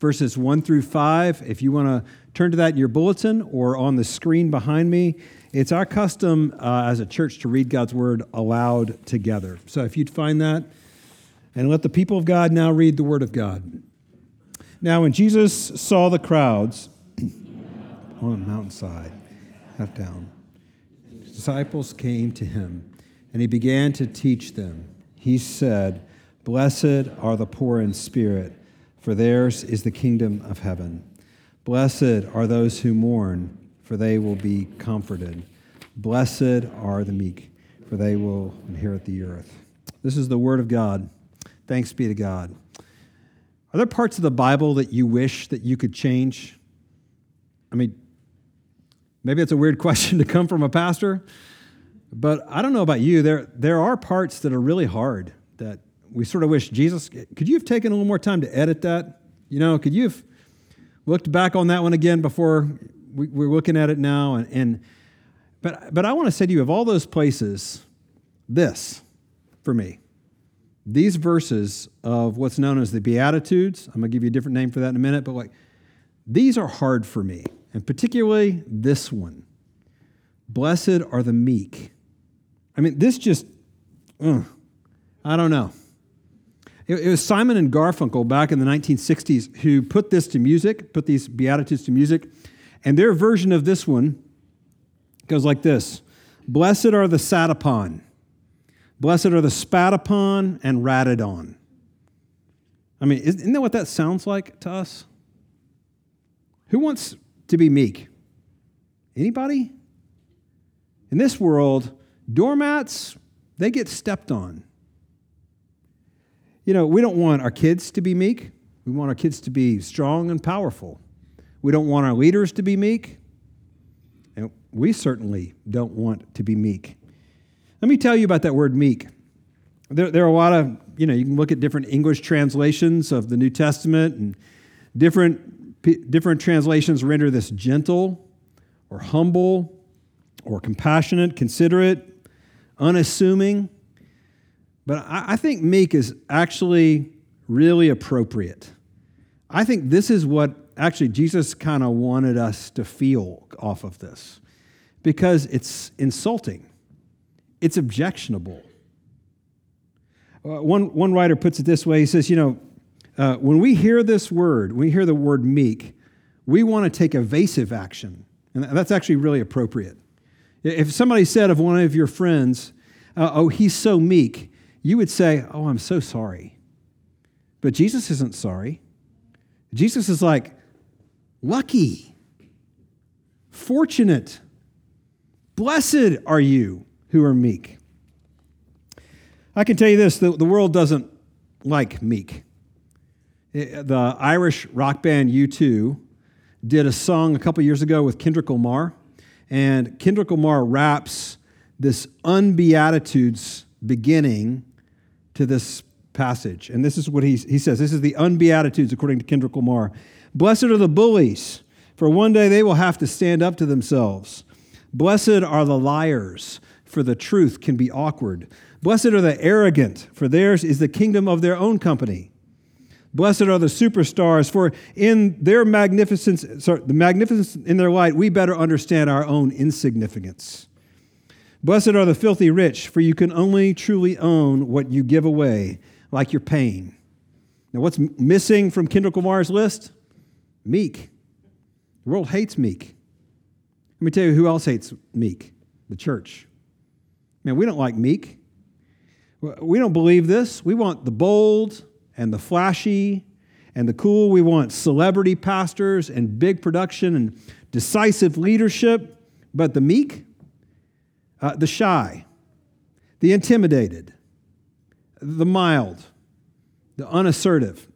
verses 1 through 5. If you want to turn to that in your bulletin or on the screen behind me, it's our custom uh, as a church to read God's word aloud together. So if you'd find that, and let the people of God now read the word of God. Now, when Jesus saw the crowds on a mountainside, half down, disciples came to him, and he began to teach them. He said, Blessed are the poor in spirit, for theirs is the kingdom of heaven. Blessed are those who mourn, for they will be comforted. Blessed are the meek, for they will inherit the earth. This is the word of God. Thanks be to God. Are there parts of the Bible that you wish that you could change? I mean, maybe it's a weird question to come from a pastor, but I don't know about you. There, there are parts that are really hard that we sort of wish Jesus, could you have taken a little more time to edit that? You know, could you have looked back on that one again before we, are looking at it now? And, and but, but I want to say to you, of all those places, this for me these verses of what's known as the Beatitudes, I'm going to give you a different name for that in a minute, but like these are hard for me, and particularly this one. Blessed are the meek. I mean, this just, uh, I don't know. It, was Simon and Garfunkel back in the 1960s who put this to music, put these Beatitudes to music, and their version of this one goes like this Blessed are the sat upon Blessed are the spat upon and ratted on. I mean, isn't that what that sounds like to us? Who wants to be meek? Anybody? In this world, doormats, they get stepped on. You know, we don't want our kids to be meek. We want our kids to be strong and powerful. We don't want our leaders to be meek. And we certainly don't want to be meek. Let me tell you about that word meek. There, there are a lot of, you know, you can look at different English translations of the New Testament, and different, different translations render this gentle or humble or compassionate, considerate, unassuming. But I, I think meek is actually really appropriate. I think this is what actually Jesus kind of wanted us to feel off of this because it's insulting it's objectionable. Uh, one, one writer puts it this way he says, You know, uh, when we hear this word, when we hear the word meek, we want to take evasive action. And that's actually really appropriate. If somebody said of one of your friends, uh, Oh, he's so meek, you would say, Oh, I'm so sorry. But Jesus isn't sorry. Jesus is like, Lucky, fortunate, blessed are you who are meek. I can tell you this the, the world doesn't like meek. Eh, eh, the Irish rock band U2 did a song a couple years ago with Kendrick Lamar, and Kendrick Lamar raps this unbeatitudes beginning to this passage. And this is what he, he says this is the unbeatitudes according to Kendrick Lamar. Blessed are the bullies, for one day they will have to stand up to themselves. Blessed are the liars for the truth can be awkward. Blessed are the arrogant, for theirs is the kingdom of their own company. Blessed are the superstars, for in their magnificence, sorry, the magnificence in their light, we better understand our own insignificance. Blessed are the filthy rich, for you can only truly own what you give away, like your pain. Now, what's missing from Kendrick Lamar's list? Meek. The world hates meek. Let me tell you who else hates meek the church. Man, we don't like meek. We don't believe this. We want the bold and the flashy and the cool. We want celebrity pastors and big production and decisive leadership. But the meek, uh, the shy, the intimidated, the mild, the unassertive,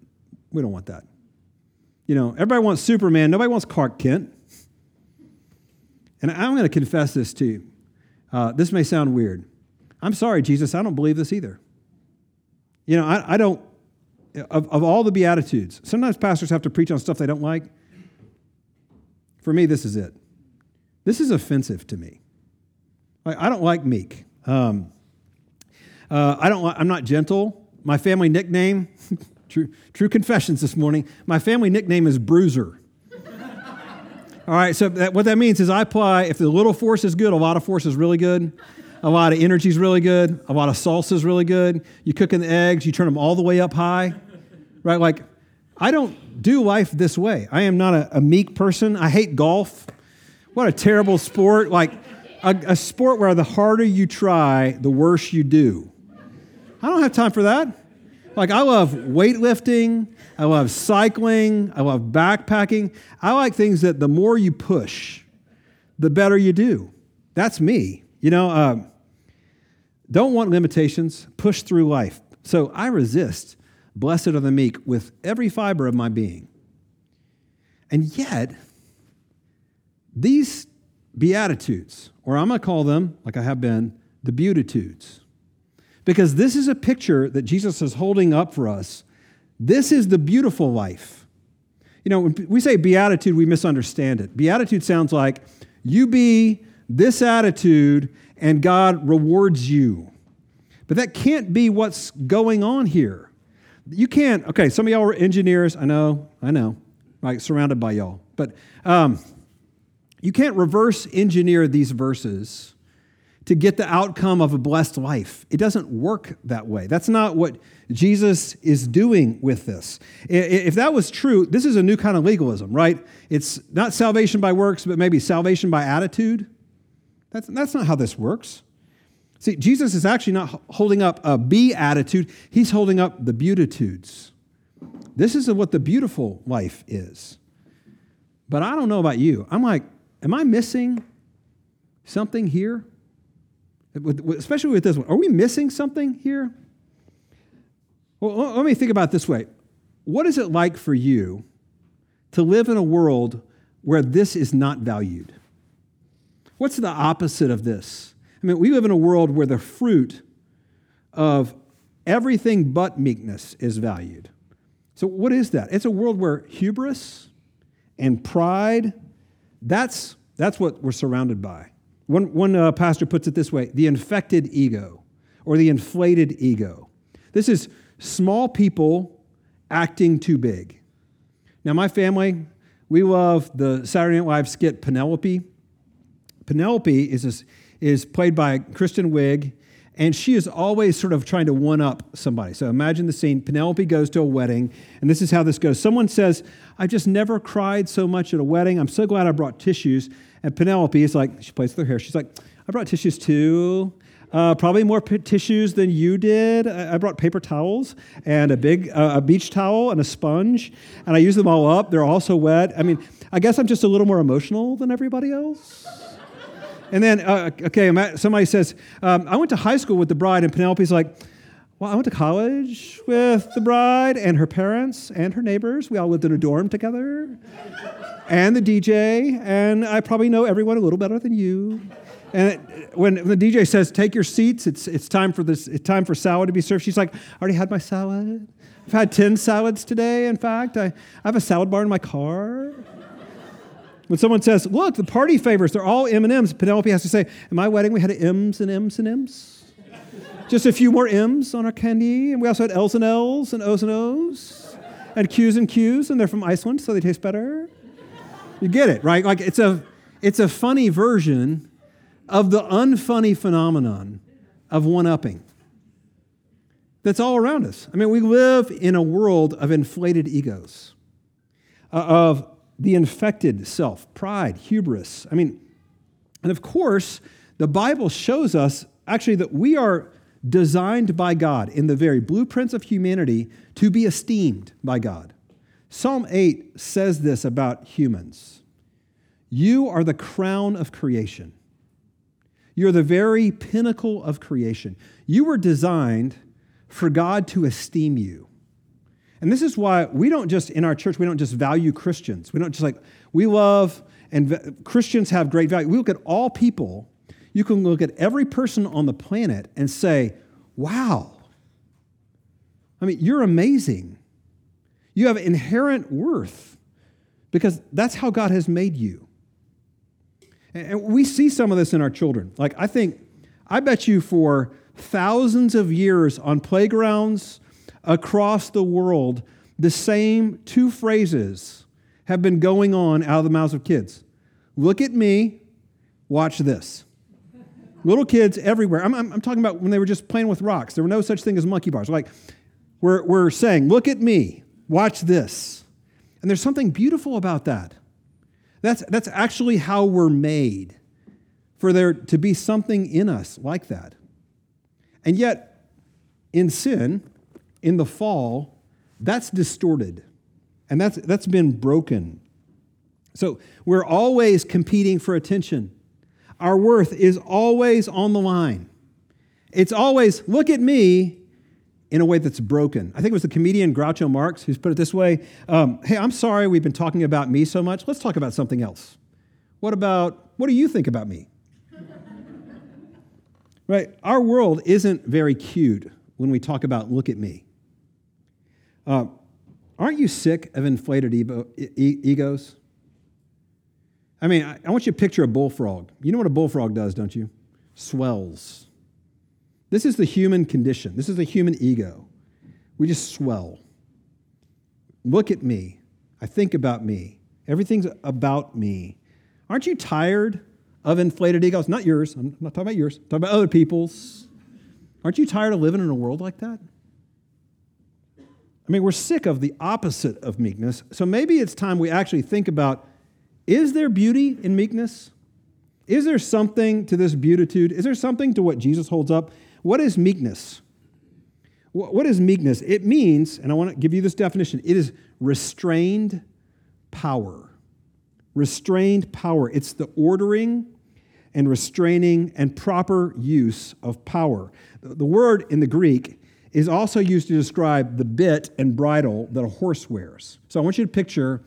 we don't want that. You know, everybody wants Superman, nobody wants Clark Kent. And I'm going to confess this to you. Uh, this may sound weird. I'm sorry, Jesus, I don't believe this either. You know, I, I don't, of, of all the Beatitudes, sometimes pastors have to preach on stuff they don't like. For me, this is it. This is offensive to me. I, don't like meek. Um, uh, I don't. I'm not gentle. My family nickname, True, true confessions this morning. My family nickname is Bruiser. All right, so that, what that means is I apply, if the little force is good, a lot of force is really good. A lot of energy is really good. A lot of salsa is really good. You cook in the eggs, you turn them all the way up high, right? Like, I don't do life this way. I am not a, a meek person. I hate golf. What a terrible sport. Like, a, a sport where the harder you try, the worse you do. I don't have time for that. Like, I love weightlifting, I love cycling, I love backpacking. I like things that the more you push, the better you do. That's me. You know, uh, don't want limitations, push through life. So I resist, blessed are the meek, with every fiber of my being. And yet, these beatitudes, or I'm going to call them, like I have been, the beatitudes because this is a picture that Jesus is holding up for us. This is the beautiful life. You know, when we say beatitude, we misunderstand it. Beatitude sounds like you be this attitude and God rewards you. But that can't be what's going on here. You can't, okay, some of y'all are engineers. I know, I know, like surrounded by y'all. But um, you can't reverse engineer these verses to get the outcome of a blessed life. It doesn't work that way. That's not what Jesus is doing with this. If that was true, this is a new kind of legalism, right? It's not salvation by works, but maybe salvation by attitude. That's, that's not how this works. See, Jesus is actually not holding up a be attitude, he's holding up the beatitudes. This is what the beautiful life is. But I don't know about you. I'm like, am I missing something here? especially with this one. Are we missing something here? Well, let me think about this way. What is it like for you to live in a world where this is not valued? What's the opposite of this? I mean, we live in a world where the fruit of everything but meekness is valued. So, what is that? It's a world where hubris and pride, that's, that's what we're surrounded by. One, one uh, pastor puts it this way the infected ego or the inflated ego. This is small people acting too big. Now, my family, we love the Saturday Night Live skit Penelope. Penelope is, is played by Kristen Wiig, and she is always sort of trying to one up somebody. So imagine the scene Penelope goes to a wedding, and this is how this goes. Someone says, I just never cried so much at a wedding. I'm so glad I brought tissues. And Penelope is like, she plays with her hair. She's like, I brought tissues too. Uh, probably more p- tissues than you did. I, I brought paper towels and a big uh, a beach towel and a sponge, and I use them all up. They're all so wet. I mean, I guess I'm just a little more emotional than everybody else. And then, uh, okay, somebody says, um, I went to high school with the bride, and Penelope's like, well, I went to college with the bride and her parents and her neighbors. We all lived in a dorm together. and the DJ, and I probably know everyone a little better than you. And when the DJ says, "Take your seats," it's it's time for this. It's time for salad to be served. She's like, "I already had my salad. I've had ten salads today. In fact, I, I have a salad bar in my car." When someone says, "Look, the party favors, they're all M and M's," Penelope has to say, "In my wedding, we had M's and M's and M's." Just a few more M's on our candy, and we also had L's and L's and O's and O's, and Q's and Q's, and they're from Iceland, so they taste better. You get it, right? Like it's a it's a funny version of the unfunny phenomenon of one-upping. That's all around us. I mean, we live in a world of inflated egos, uh, of the infected self, pride, hubris. I mean, and of course, the Bible shows us actually that we are designed by God in the very blueprints of humanity to be esteemed by God. Psalm 8 says this about humans You are the crown of creation. You're the very pinnacle of creation. You were designed for God to esteem you. And this is why we don't just, in our church, we don't just value Christians. We don't just like, we love, and Christians have great value. We look at all people you can look at every person on the planet and say, wow, I mean, you're amazing. You have inherent worth because that's how God has made you. And we see some of this in our children. Like, I think, I bet you for thousands of years on playgrounds across the world, the same two phrases have been going on out of the mouths of kids. Look at me, watch this. Little kids everywhere. I'm, I'm, I'm, talking about when they were just playing with rocks. There were no such thing as monkey bars. Like, we're, we're saying, look at me, watch this. And there's something beautiful about that. That's, that's actually how we're made, for there to be something in us like that. And yet, in sin, in the fall, that's distorted. And that's, that's been broken. So we're always competing for attention. Our worth is always on the line. It's always, look at me in a way that's broken. I think it was the comedian Groucho Marx who's put it this way um, Hey, I'm sorry we've been talking about me so much. Let's talk about something else. What about, what do you think about me? right? Our world isn't very cute when we talk about look at me. Uh, aren't you sick of inflated ego, e- egos? I mean, I, I want you to picture a bullfrog. You know what a bullfrog does, don't you? Swells. This is the human condition. This is the human ego. We just swell. Look at me. I think about me. Everything's about me. Aren't you tired of inflated egos? Not yours. I'm not talking about yours. I'm talking about other people's. Aren't you tired of living in a world like that? I mean, we're sick of the opposite of meekness. So maybe it's time we actually think about is there beauty in meekness? Is there something to this beatitude? Is there something to what Jesus holds up? What is meekness? What is meekness? It means, and I want to give you this definition it is restrained power. Restrained power. It's the ordering and restraining and proper use of power. The word in the Greek is also used to describe the bit and bridle that a horse wears. So I want you to picture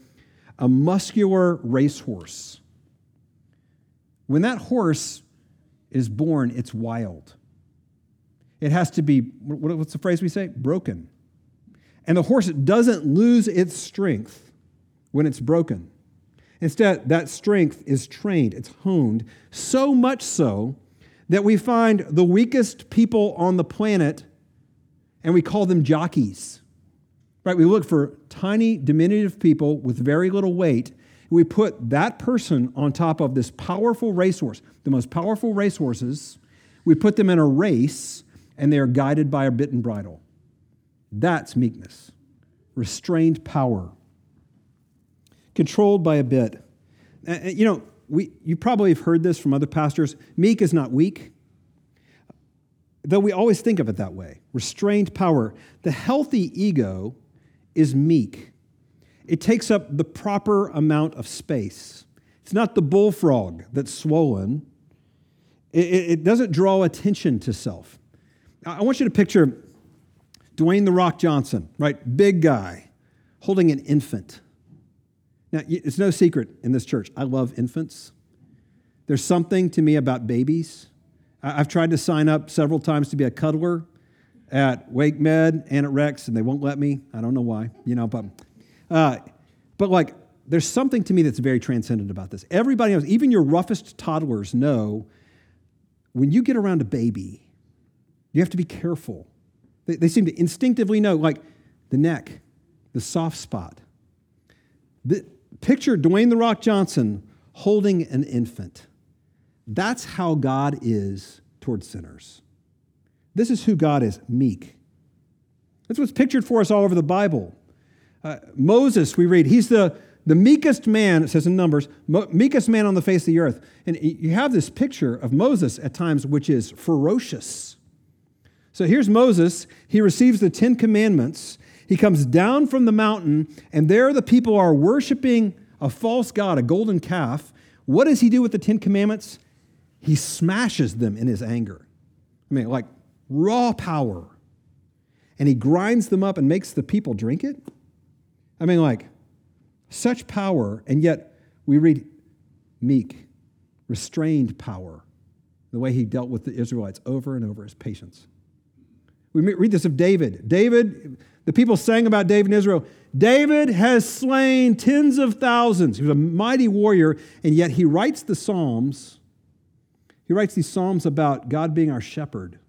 a muscular racehorse. When that horse is born, it's wild. It has to be, what's the phrase we say? Broken. And the horse doesn't lose its strength when it's broken. Instead, that strength is trained, it's honed, so much so that we find the weakest people on the planet and we call them jockeys. Right? We look for tiny, diminutive people with very little weight. We put that person on top of this powerful racehorse, the most powerful racehorses. We put them in a race, and they are guided by a bit and bridle. That's meekness, restrained power, controlled by a bit. You know, we, you probably have heard this from other pastors. Meek is not weak, though we always think of it that way. Restrained power. The healthy ego is meek. It takes up the proper amount of space. It's not the bullfrog that's swollen. It, it doesn't draw attention to self. I want you to picture Dwayne the Rock Johnson, right? Big guy, holding an infant. Now, it's no secret in this church. I love infants. There's something to me about babies. I've tried to sign up several times to be a cuddler at Wake Med and at Rex, and they won't let me. I don't know why, you know, but, uh, but like, there's something to me that's very transcendent about this. Everybody knows, even your roughest toddlers know when you get around a baby, you have to be careful. They, they seem to instinctively know, like the neck, the soft spot. The, picture Dwayne The Rock Johnson holding an infant. That's how God is towards sinners. This is who God is meek. That's what's pictured for us all over the Bible. Uh, Moses, we read, he's the, the meekest man, it says in Numbers, mo- meekest man on the face of the earth. And you have this picture of Moses at times, which is ferocious. So here's Moses. He receives the Ten Commandments. He comes down from the mountain, and there the people are worshiping a false god, a golden calf. What does he do with the Ten Commandments? He smashes them in his anger. I mean, like raw power. And he grinds them up and makes the people drink it? I mean, like, such power, and yet we read meek, restrained power, the way he dealt with the Israelites over and over, his patience. We read this of David. David, the people sang about David in Israel. David has slain tens of thousands. He was a mighty warrior, and yet he writes the Psalms. He writes these Psalms about God being our shepherd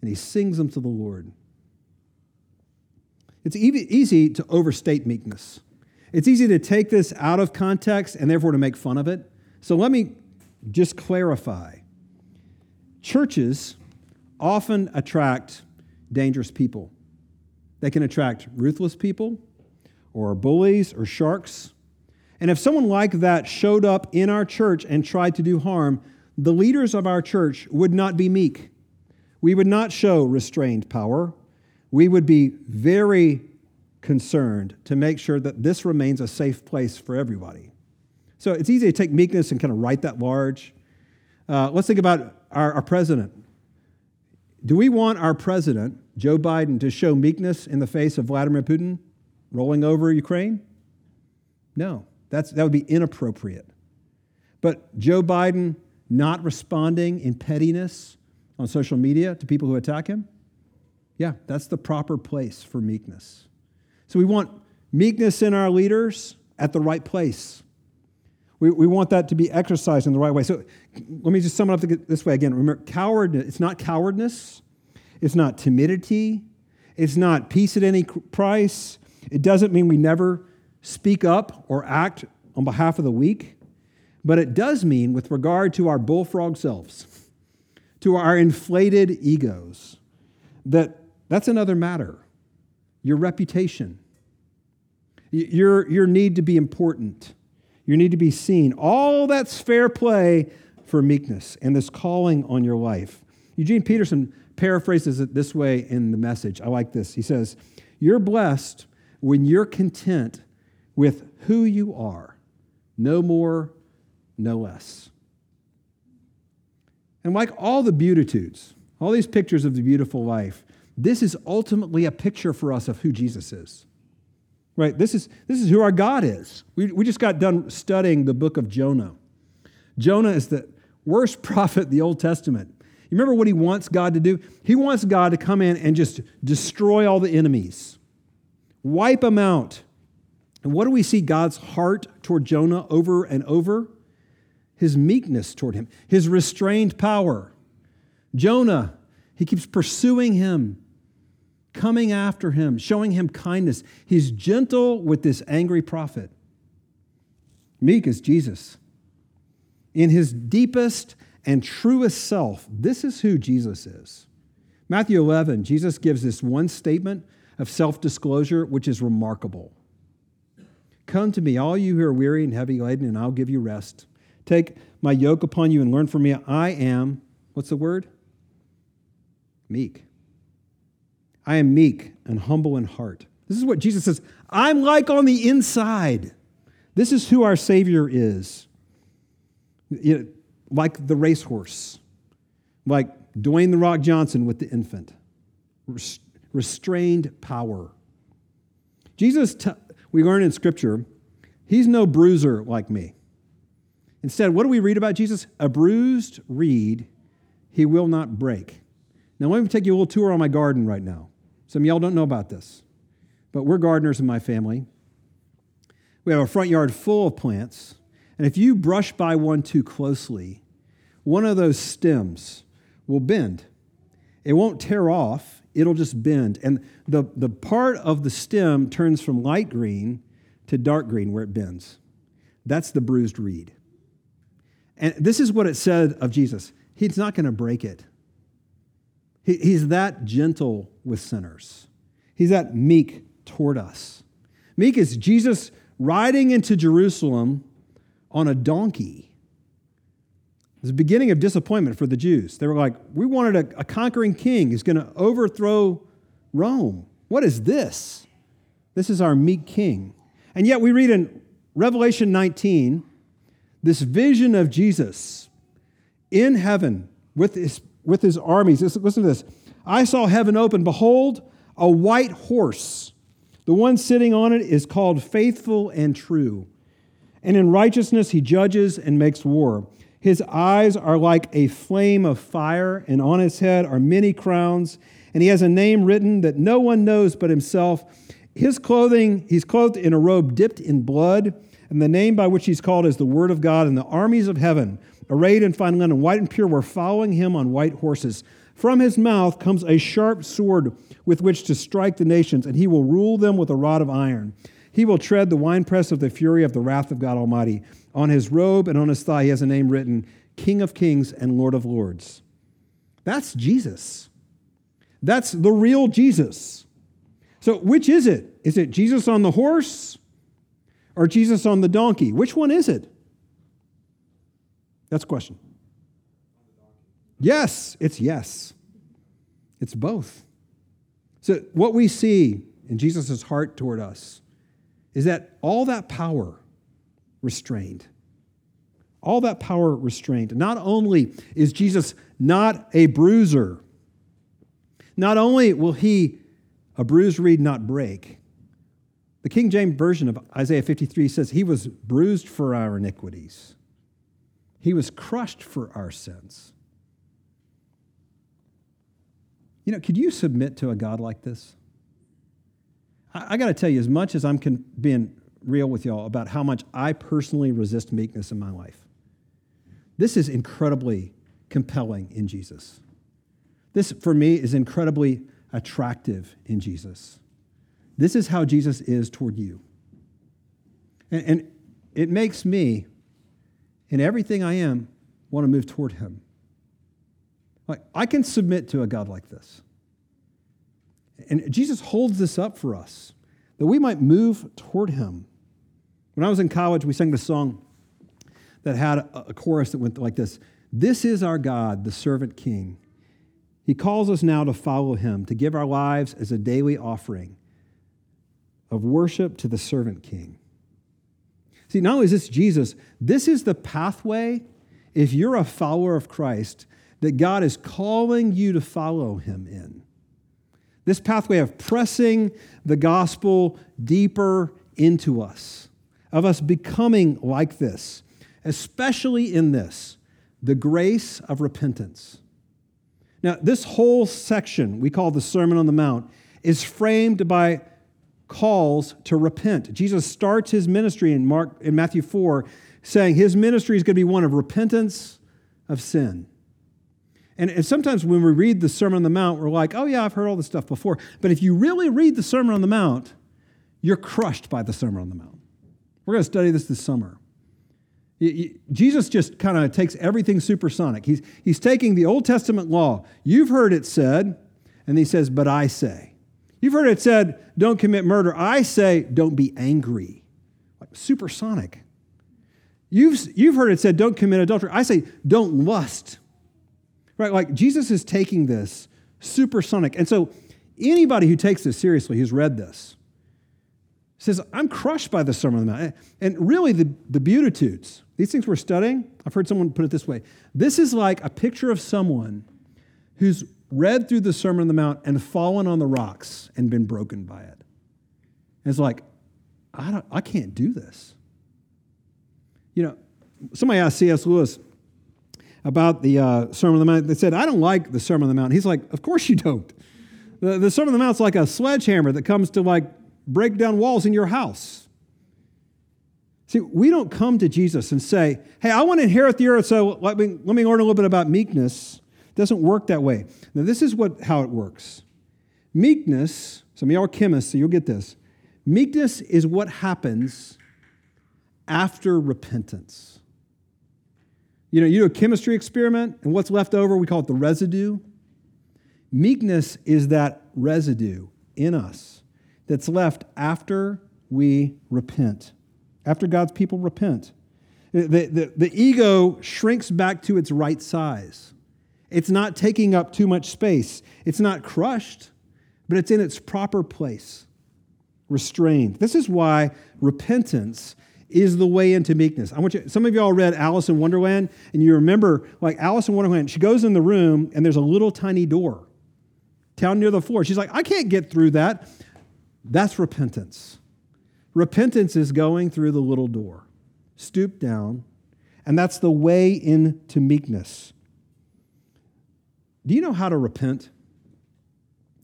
and he sings them to the Lord. It's easy to overstate meekness. It's easy to take this out of context and therefore to make fun of it. So let me just clarify. Churches often attract dangerous people. They can attract ruthless people or bullies or sharks. And if someone like that showed up in our church and tried to do harm, the leaders of our church would not be meek. We would not show restrained power. We would be very concerned to make sure that this remains a safe place for everybody. So it's easy to take meekness and kind of write that large. Uh, let's think about our, our president. Do we want our president, Joe Biden, to show meekness in the face of Vladimir Putin rolling over Ukraine? No, that's, that would be inappropriate. But Joe Biden not responding in pettiness on social media to people who attack him? Yeah, that's the proper place for meekness. So we want meekness in our leaders at the right place. We, we want that to be exercised in the right way. So let me just sum it up this way again. Remember, cowardness, it's not cowardness, it's not timidity, it's not peace at any price. It doesn't mean we never speak up or act on behalf of the weak, but it does mean, with regard to our bullfrog selves, to our inflated egos, that that's another matter. Your reputation, your, your need to be important, your need to be seen. All that's fair play for meekness and this calling on your life. Eugene Peterson paraphrases it this way in the message. I like this. He says, You're blessed when you're content with who you are, no more, no less. And like all the Beatitudes, all these pictures of the beautiful life, this is ultimately a picture for us of who Jesus is. Right? This is, this is who our God is. We, we just got done studying the book of Jonah. Jonah is the worst prophet the Old Testament. You remember what he wants God to do? He wants God to come in and just destroy all the enemies, wipe them out. And what do we see God's heart toward Jonah over and over? His meekness toward him, his restrained power. Jonah, he keeps pursuing him coming after him, showing him kindness. He's gentle with this angry prophet. Meek is Jesus. In his deepest and truest self, this is who Jesus is. Matthew 11, Jesus gives this one statement of self disclosure, which is remarkable. Come to me, all you who are weary and heavy laden, and I'll give you rest. Take my yoke upon you and learn from me. I am, what's the word? Meek I am meek and humble in heart. This is what Jesus says I'm like on the inside. This is who our Savior is. You know, like the racehorse, like Dwayne the Rock Johnson with the infant. Restrained power. Jesus, t- we learn in Scripture, he's no bruiser like me. Instead, what do we read about Jesus? A bruised reed he will not break. Now, let me take you a little tour on my garden right now. Some of y'all don't know about this, but we're gardeners in my family. We have a front yard full of plants, and if you brush by one too closely, one of those stems will bend. It won't tear off, it'll just bend. And the, the part of the stem turns from light green to dark green where it bends. That's the bruised reed. And this is what it said of Jesus He's not going to break it. He, he's that gentle with sinners, he's that meek toward us. Meek is Jesus riding into Jerusalem on a donkey. It's the beginning of disappointment for the Jews. They were like, we wanted a, a conquering king who's going to overthrow Rome. What is this? This is our meek king. And yet we read in Revelation 19 this vision of Jesus in heaven with his with his armies. Listen to this. I saw heaven open. Behold, a white horse. The one sitting on it is called faithful and true. And in righteousness he judges and makes war. His eyes are like a flame of fire, and on his head are many crowns. And he has a name written that no one knows but himself. His clothing, he's clothed in a robe dipped in blood, and the name by which he's called is the Word of God. And the armies of heaven arrayed in fine linen, white and pure, were following him on white horses. From his mouth comes a sharp sword with which to strike the nations, and he will rule them with a rod of iron. He will tread the winepress of the fury of the wrath of God Almighty. On his robe and on his thigh, he has a name written King of Kings and Lord of Lords. That's Jesus. That's the real Jesus. So, which is it? Is it Jesus on the horse or Jesus on the donkey? Which one is it? That's a question. Yes, it's yes. It's both. So, what we see in Jesus' heart toward us is that all that power restrained. All that power restrained. Not only is Jesus not a bruiser, not only will he a bruised reed not break, the King James Version of Isaiah 53 says, He was bruised for our iniquities, He was crushed for our sins. You know, could you submit to a God like this? I, I got to tell you, as much as I'm con- being real with y'all about how much I personally resist meekness in my life, this is incredibly compelling in Jesus. This, for me, is incredibly attractive in Jesus. This is how Jesus is toward you. And, and it makes me, in everything I am, want to move toward Him. Like, I can submit to a God like this. And Jesus holds this up for us that we might move toward Him. When I was in college, we sang the song that had a, a chorus that went like this This is our God, the servant king. He calls us now to follow Him, to give our lives as a daily offering of worship to the servant king. See, not only is this Jesus, this is the pathway, if you're a follower of Christ, that God is calling you to follow him in. This pathway of pressing the gospel deeper into us, of us becoming like this, especially in this, the grace of repentance. Now, this whole section we call the Sermon on the Mount is framed by calls to repent. Jesus starts his ministry in Mark in Matthew 4 saying his ministry is going to be one of repentance of sin. And, sometimes when we read the Sermon on the Mount, we're like, oh, yeah, I've heard all this stuff before. But if you really read the Sermon on the Mount, you're crushed by the Sermon on the Mount. We're going to study this this summer. Jesus just kind of takes everything supersonic. He's, he's taking the Old Testament law. You've heard it said, and he says, but I say. You've heard it said, don't commit murder. I say, don't be angry. Like supersonic. You've, you've heard it said, don't commit adultery. I say, don't lust. Right? Like Jesus is taking this supersonic. And so anybody who takes this seriously, who's read this, says, I'm crushed by the Sermon on the Mount. And really, the, the Beatitudes, these things we're studying, I've heard someone put it this way this is like a picture of someone who's read through the Sermon on the Mount and fallen on the rocks and been broken by it. And it's like, I, don't, I can't do this. You know, somebody asked C.S. Lewis, about the uh, Sermon on the Mount. They said, I don't like the Sermon on the Mount. He's like, Of course you don't. The, the Sermon on the Mount's like a sledgehammer that comes to like break down walls in your house. See, we don't come to Jesus and say, Hey, I want to inherit the earth, so let me, let me learn a little bit about meekness. It doesn't work that way. Now, this is what, how it works. Meekness, some of y'all are chemists, so you'll get this. Meekness is what happens after repentance. You know, you do a chemistry experiment, and what's left over, we call it the residue. Meekness is that residue in us that's left after we repent, after God's people repent. The, the, the ego shrinks back to its right size. It's not taking up too much space. It's not crushed, but it's in its proper place, restrained. This is why repentance is the way into meekness. I want you, some of y'all read Alice in Wonderland, and you remember, like Alice in Wonderland, she goes in the room and there's a little tiny door down near the floor. She's like, I can't get through that. That's repentance. Repentance is going through the little door, stoop down, and that's the way into meekness. Do you know how to repent?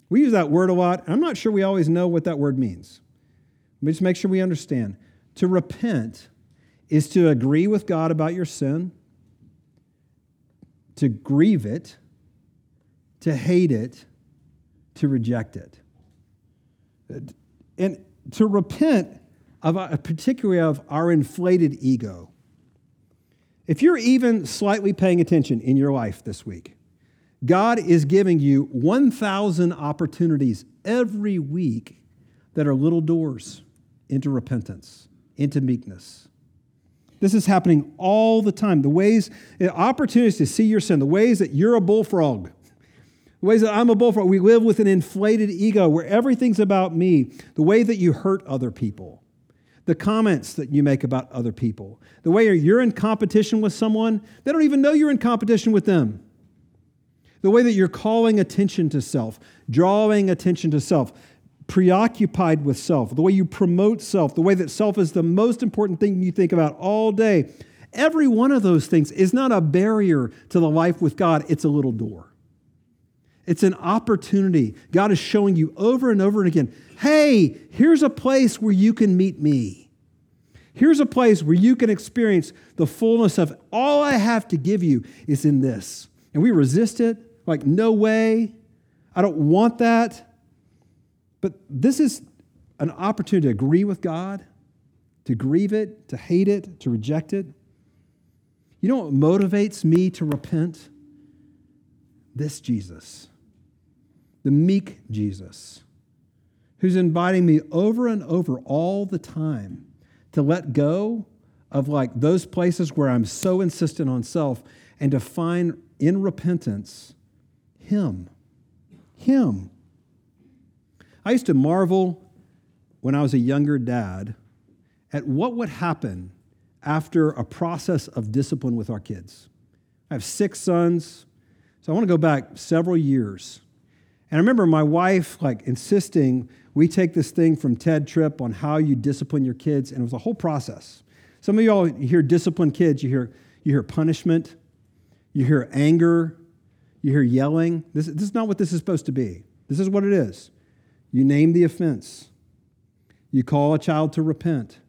We use that word a lot, and I'm not sure we always know what that word means. Let me just make sure we understand. To repent is to agree with God about your sin, to grieve it, to hate it, to reject it. And to repent of uh, particularly of our inflated ego. If you're even slightly paying attention in your life this week, God is giving you 1,000 opportunities every week that are little doors into repentance, into meekness. This is happening all the time. The ways, eh, opportunities to see your sin, the ways that you're a bullfrog, the ways that I'm a bullfrog. We live with an inflated ego where everything's about me, the way that you hurt other people, the comments that you make about other people, the way you're in competition with someone, they don't even know you're in competition with them. The way that you're calling attention to self, drawing attention to self, preoccupied with self, the way you promote self, the way that self is the most important thing you think about all day. Every one of those things is not a barrier to the life with God, it's a little door. It's an opportunity. God is showing you over and over and again hey, here's a place where you can meet me. Here's a place where you can experience the fullness of all I have to give you is in this. And we resist it like, no way. I don't want that. But this is an opportunity to agree with God, to grieve it, to hate it, to reject it. You know what motivates me to repent? This Jesus the meek Jesus, who's inviting me over and over all the time to let go of like those places where I'm so insistent on self and to find in repentance Him. Him. I used to marvel when I was a younger dad at what would happen after a process of discipline with our kids. I have six sons, so I want to go back several years and I remember my wife like insisting we take this thing from Tedd Tripp on how you discipline your kids, and it was a whole process. Some of y'all hear discipline kids, you hear you hear punishment, you hear anger, you hear yelling. This, this is not what this is supposed to be. This is what it is. You name the offense. You call a child to repent.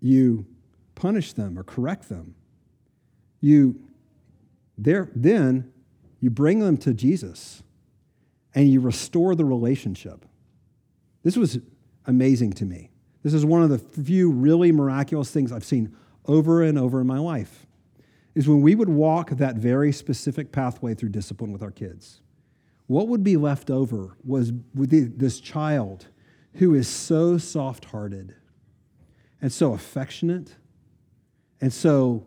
You punish them or correct them. You there then you bring them to Jesus and you restore the relationship. This was amazing to me. This is one of the few really miraculous things I've seen over and over in my life. Is when we would walk that very specific pathway through discipline with our kids. What would be left over was this child who is so soft hearted and so affectionate and so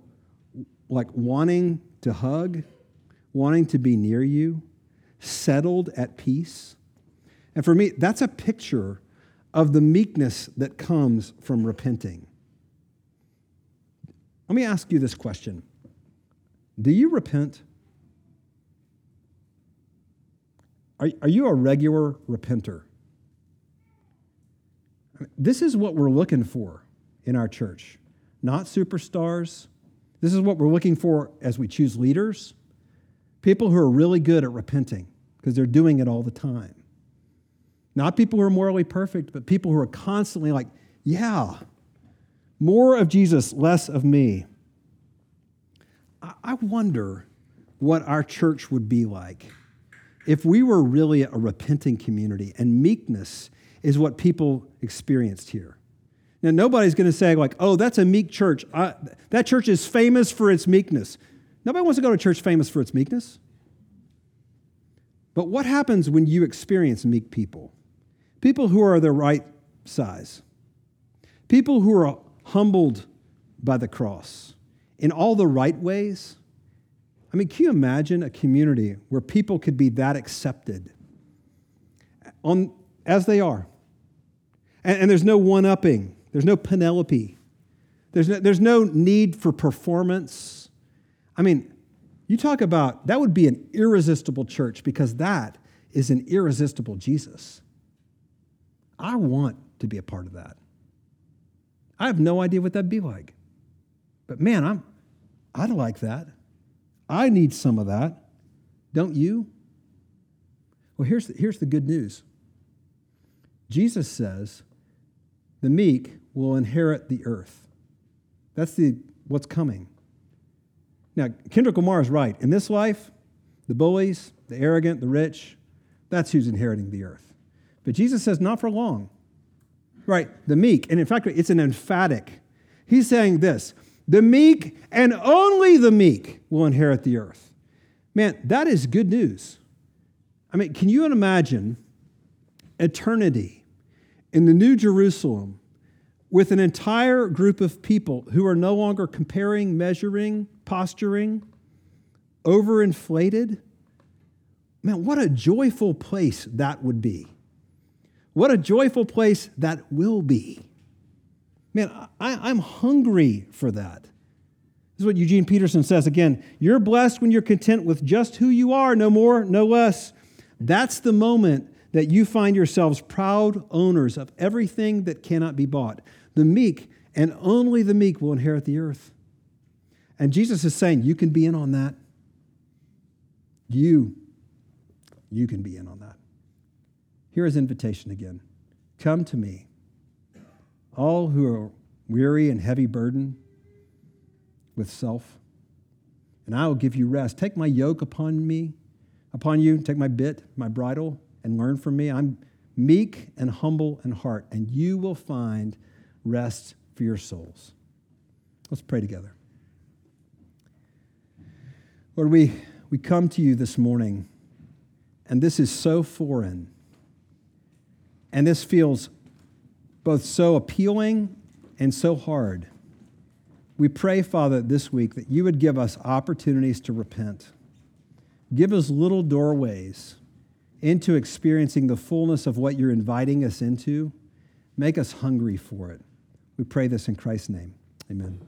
like wanting to hug, wanting to be near you, settled at peace. And for me, that's a picture of the meekness that comes from repenting. Let me ask you this question Do you repent? Are, are you a regular repenter? This is what we're looking for in our church, not superstars. This is what we're looking for as we choose leaders. People who are really good at repenting because they're doing it all the time. Not people who are morally perfect, but people who are constantly like, yeah, more of Jesus, less of me. I wonder what our church would be like if we were really a repenting community and meekness is what people experienced here. Now, nobody's going to say, like, oh, that's a meek church. I, that church is famous for its meekness. Nobody wants to go to a church famous for its meekness. But what happens when you experience meek people? People who are the right size, people who are humbled by the cross in all the right ways. I mean, can you imagine a community where people could be that accepted on, as they are? And, and there's no one upping, there's no Penelope, there's no, there's no need for performance. I mean, you talk about that would be an irresistible church because that is an irresistible Jesus. I want to be a part of that. I have no idea what that'd be like. But man, I'm I'd like that. I need some of that. Don't you? Well, here's the, here's the good news. Jesus says, the meek will inherit the earth. That's the what's coming. Now, Kendrick Lamar is right. In this life, the bullies, the arrogant, the rich. That's who's inheriting the earth. But Jesus says, not for long. Right? The meek. And in fact, it's an emphatic. He's saying this the meek and only the meek will inherit the earth. Man, that is good news. I mean, can you imagine eternity in the New Jerusalem with an entire group of people who are no longer comparing, measuring, posturing, overinflated? Man, what a joyful place that would be. What a joyful place that will be. Man, I, am hungry for that. This is what Eugene Peterson says again. You're blessed when you're content with just who you are, no more, no less. That's the moment that you find yourselves proud owners of everything that cannot be bought. The meek, and only the meek, will inherit the earth. And Jesus is saying, You can be in on that. You, you can be in on that. Here is invitation again. Come to me, all who are weary and heavy burden with self, and I will give you rest. Take my yoke upon me, upon you, take my bit, my bridle, and learn from me. I'm meek and humble in heart, and you will find rest for your souls. Let's pray together. Lord, we, we come to you this morning, and this is so foreign. And this feels both so appealing and so hard. We pray, Father, this week that you would give us opportunities to repent. Give us little doorways into experiencing the fullness of what you're inviting us into. Make us hungry for it. We pray this in Christ's name. Amen.